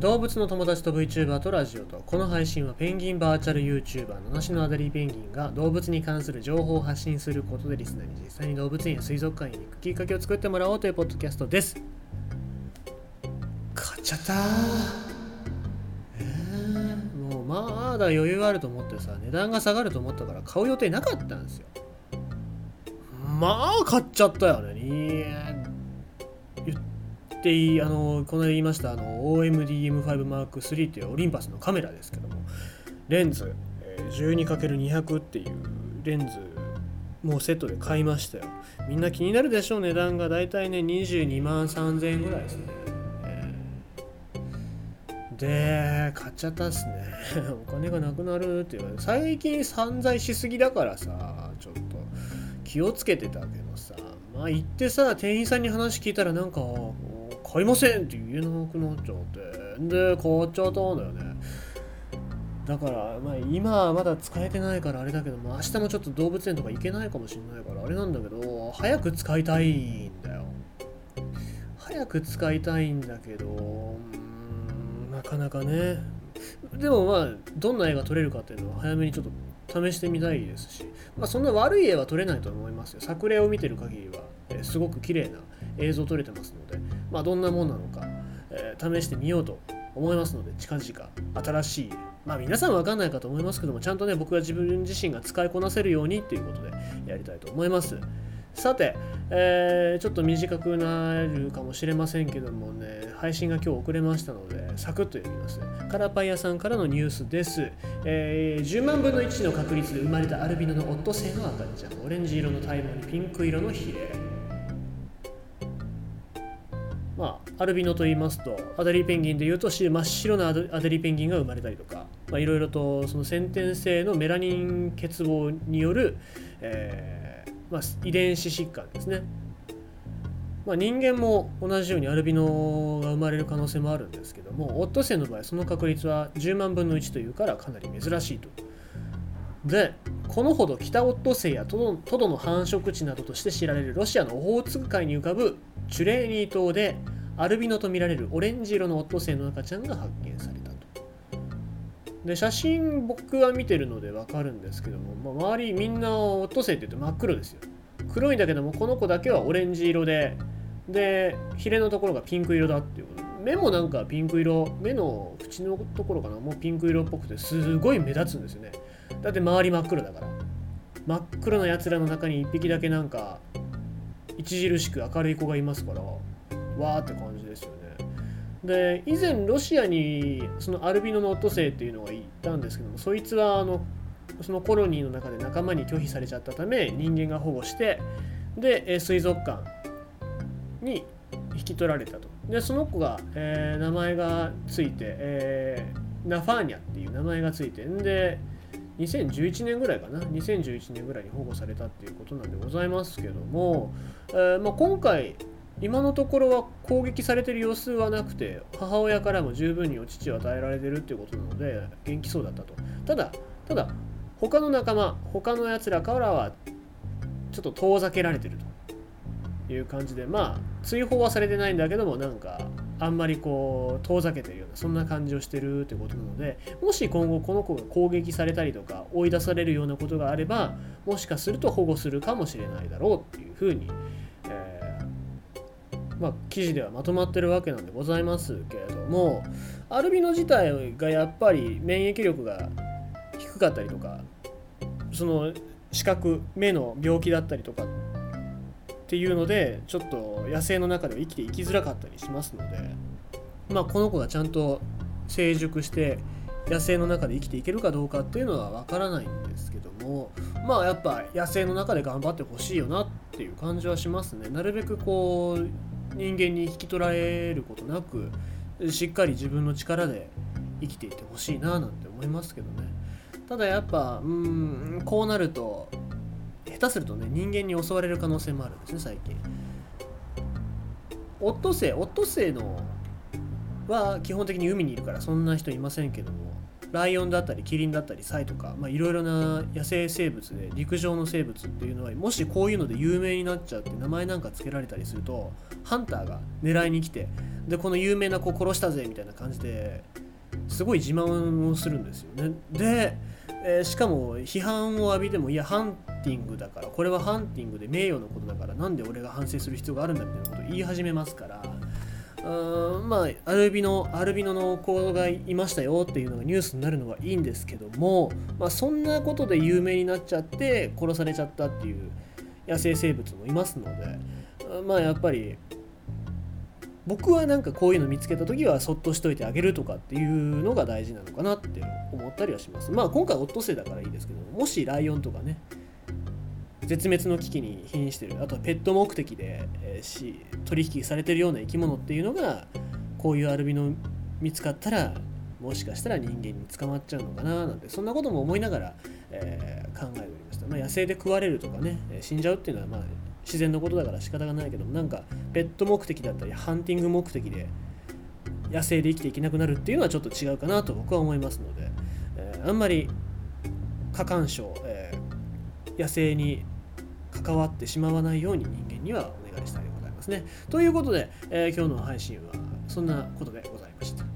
動物の友達と VTuber とラジオとこの配信はペンギンバーチャル YouTuber 七種のアデリーペンギンが動物に関する情報を発信することでリスナーに実際に動物園や水族館に行くきっかけを作ってもらおうというポッドキャストです。買っちゃったえー、もうまだ余裕あると思ってさ値段が下がると思ったから買う予定なかったんですよ。まあ買っちゃったよね。ってあのこの間言いましたあの OMDM5M3 というオリンパスのカメラですけどもレンズ 12×200 っていうレンズもうセットで買いましたよ。みんな気になるでしょう値段が。だいたいね22万3000円ぐらいですね、で買っちゃったっすね。お金がなくなるって言われて。最近散財しすぎだからさちょっと気をつけてたけどさ。まあ行ってさ店員さんに話聞いたらなんか買いませんって言えなくなっちゃって。で買っちゃったんだよね。だから、まあ、今はまだ使えてないからあれだけども明日もちょっと動物園とか行けないかもしれないからあれなんだけど早く使いたいんだよ。早く使いたいんだけどうーんなかなかね。でもまあどんな絵が撮れるかっていうのは早めにちょっと試してみたいですし、まあ、そんな悪い絵は撮れないと思いますよ。作例を見てる限りは、えすごく綺麗な映像撮れてますので、まあ、どんなもんなのか、えー試してみようと思いますので近々新しいまあ皆さんわかんないかと思いますけどもちゃんとね僕が自分自身が使いこなせるようにっていうことでやりたいと思います。さて、えーちょっと短くなるかもしれませんけどもね配信が今日遅れましたのでサクッと読みます。カラパイ屋さんからのニュースです、えー10万分の1の確率で生まれたアルビノのオットセイの赤ちゃん。オレンジ色の体毛にピンク色のヒレ。アルビノと言いますとアデリーペンギンでいうと真っ白なアデリーペンギンが生まれたりとかいろいろとその先天性のメラニン欠乏による、えーまあ、遺伝子疾患ですね、まあ、人間も同じようにアルビノが生まれる可能性もあるんですけどもオットセイの場合その確率は10万分の1というからかなり珍しいと。でこのほど北オットセイやトドトドの繁殖地などとして知られるロシアのオホーツク海に浮かぶチュレーニー島でアルビノとみられるオレンジ色のオットセイの赤ちゃんが発見されたと。で写真僕は見てるのでわかるんですけども、まあ、周りみんなオットセイって言うと真っ黒ですよ。黒いんだけどもこの子だけはオレンジ色ででヒレのところがピンク色だっていうこと目もなんかピンク色目の縁のところかなもうピンク色っぽくてすごい目立つんですよねだって周り真っ黒だから真っ黒なやつらの中に1匹だけなんか著しく明るい子がいますからわーって感じですよね。で以前ロシアにそのアルビノのオットセイっていうのがいたんですけどもそいつはあのそのコロニーの中で仲間に拒否されちゃったため人間が保護してで水族館に引き取られたと。でその子が、えー名前がついて、えーナファーニャっていう名前がついてんで2011年ぐらいかな。2011年ぐらいに保護されたっていうことなんでございますけども、えーまあ、今回今のところは攻撃されてる様子はなくて母親からも十分にお乳を与えられてるっていうことなので元気そうだったと。ただただ他の仲間他のやつらからはちょっと遠ざけられてると。いう感じでまあ追放はされてないんだけどもなんかあんまりこう遠ざけてるようなそんな感じをしてるってことなのでもし今後この子が攻撃されたりとか追い出されるようなことがあればもしかすると保護するかもしれないだろうっていうふうに、まあ、記事ではまとまってるわけなんでございますけれどもアルビノ自体がやっぱり免疫力が低かったりとかその視覚目の病気だったりとかっていうのでちょっと野生の中では生きていきづらかったりしますのでまあこの子がちゃんと成熟して野生の中で生きていけるかどうかっていうのはわからないんですけどもまあやっぱ野生の中で頑張ってほしいよなっていう感じはしますね。なるべくこう人間に引き取られることなくしっかり自分の力で生きていてほしいななんて思いますけどね。ただやっぱうんこうなると下手するとね人間に襲われる可能性もあるんですね最近。オットセイオットセイのは基本的に海にいるからそんな人いませんけどもライオンだったりキリンだったりサイとかいろいろな野生生物で陸上の生物っていうのはもしこういうので有名になっちゃうって名前なんか付けられたりするとハンターが狙いに来てでこの有名な子殺したぜみたいな感じですごい自慢をするんですよね。で、えー、しかも批判を浴びてもいやハンティングだからこれはハンティングで名誉のことだからなんで俺が反省する必要があるんだみたいなことを言い始めますからうんまあアルビノアルビノの子がいましたよっていうのがニュースになるのはいいんですけども、まあ、そんなことで有名になっちゃって殺されちゃったっていう野生生物もいますのでまあやっぱり僕はなんかこういうの見つけた時はそっとしといてあげるとかっていうのが大事なのかなって思ったりはします。まあ今回オットセイだからいいですけどもしライオンとかね絶滅の危機に瀕してる。あとはペット目的で、えー、し取引されてるような生き物っていうのがこういうアルビノ見つかったらもしかしたら人間に捕まっちゃうのかななんてそんなことも思いながら、えー、考えておりました、まあ、野生で食われるとかね死んじゃうっていうのはまあ自然のことだから仕方がないけどもなんかペット目的だったりハンティング目的で野生で生きていけなくなるっていうのはちょっと違うかなと僕は思いますので、えー、あんまり過干渉、えー、野生に関わってしまわないように人間にはお願いしたいでございますね。ということで、えー、今日の配信はそんなことでございました。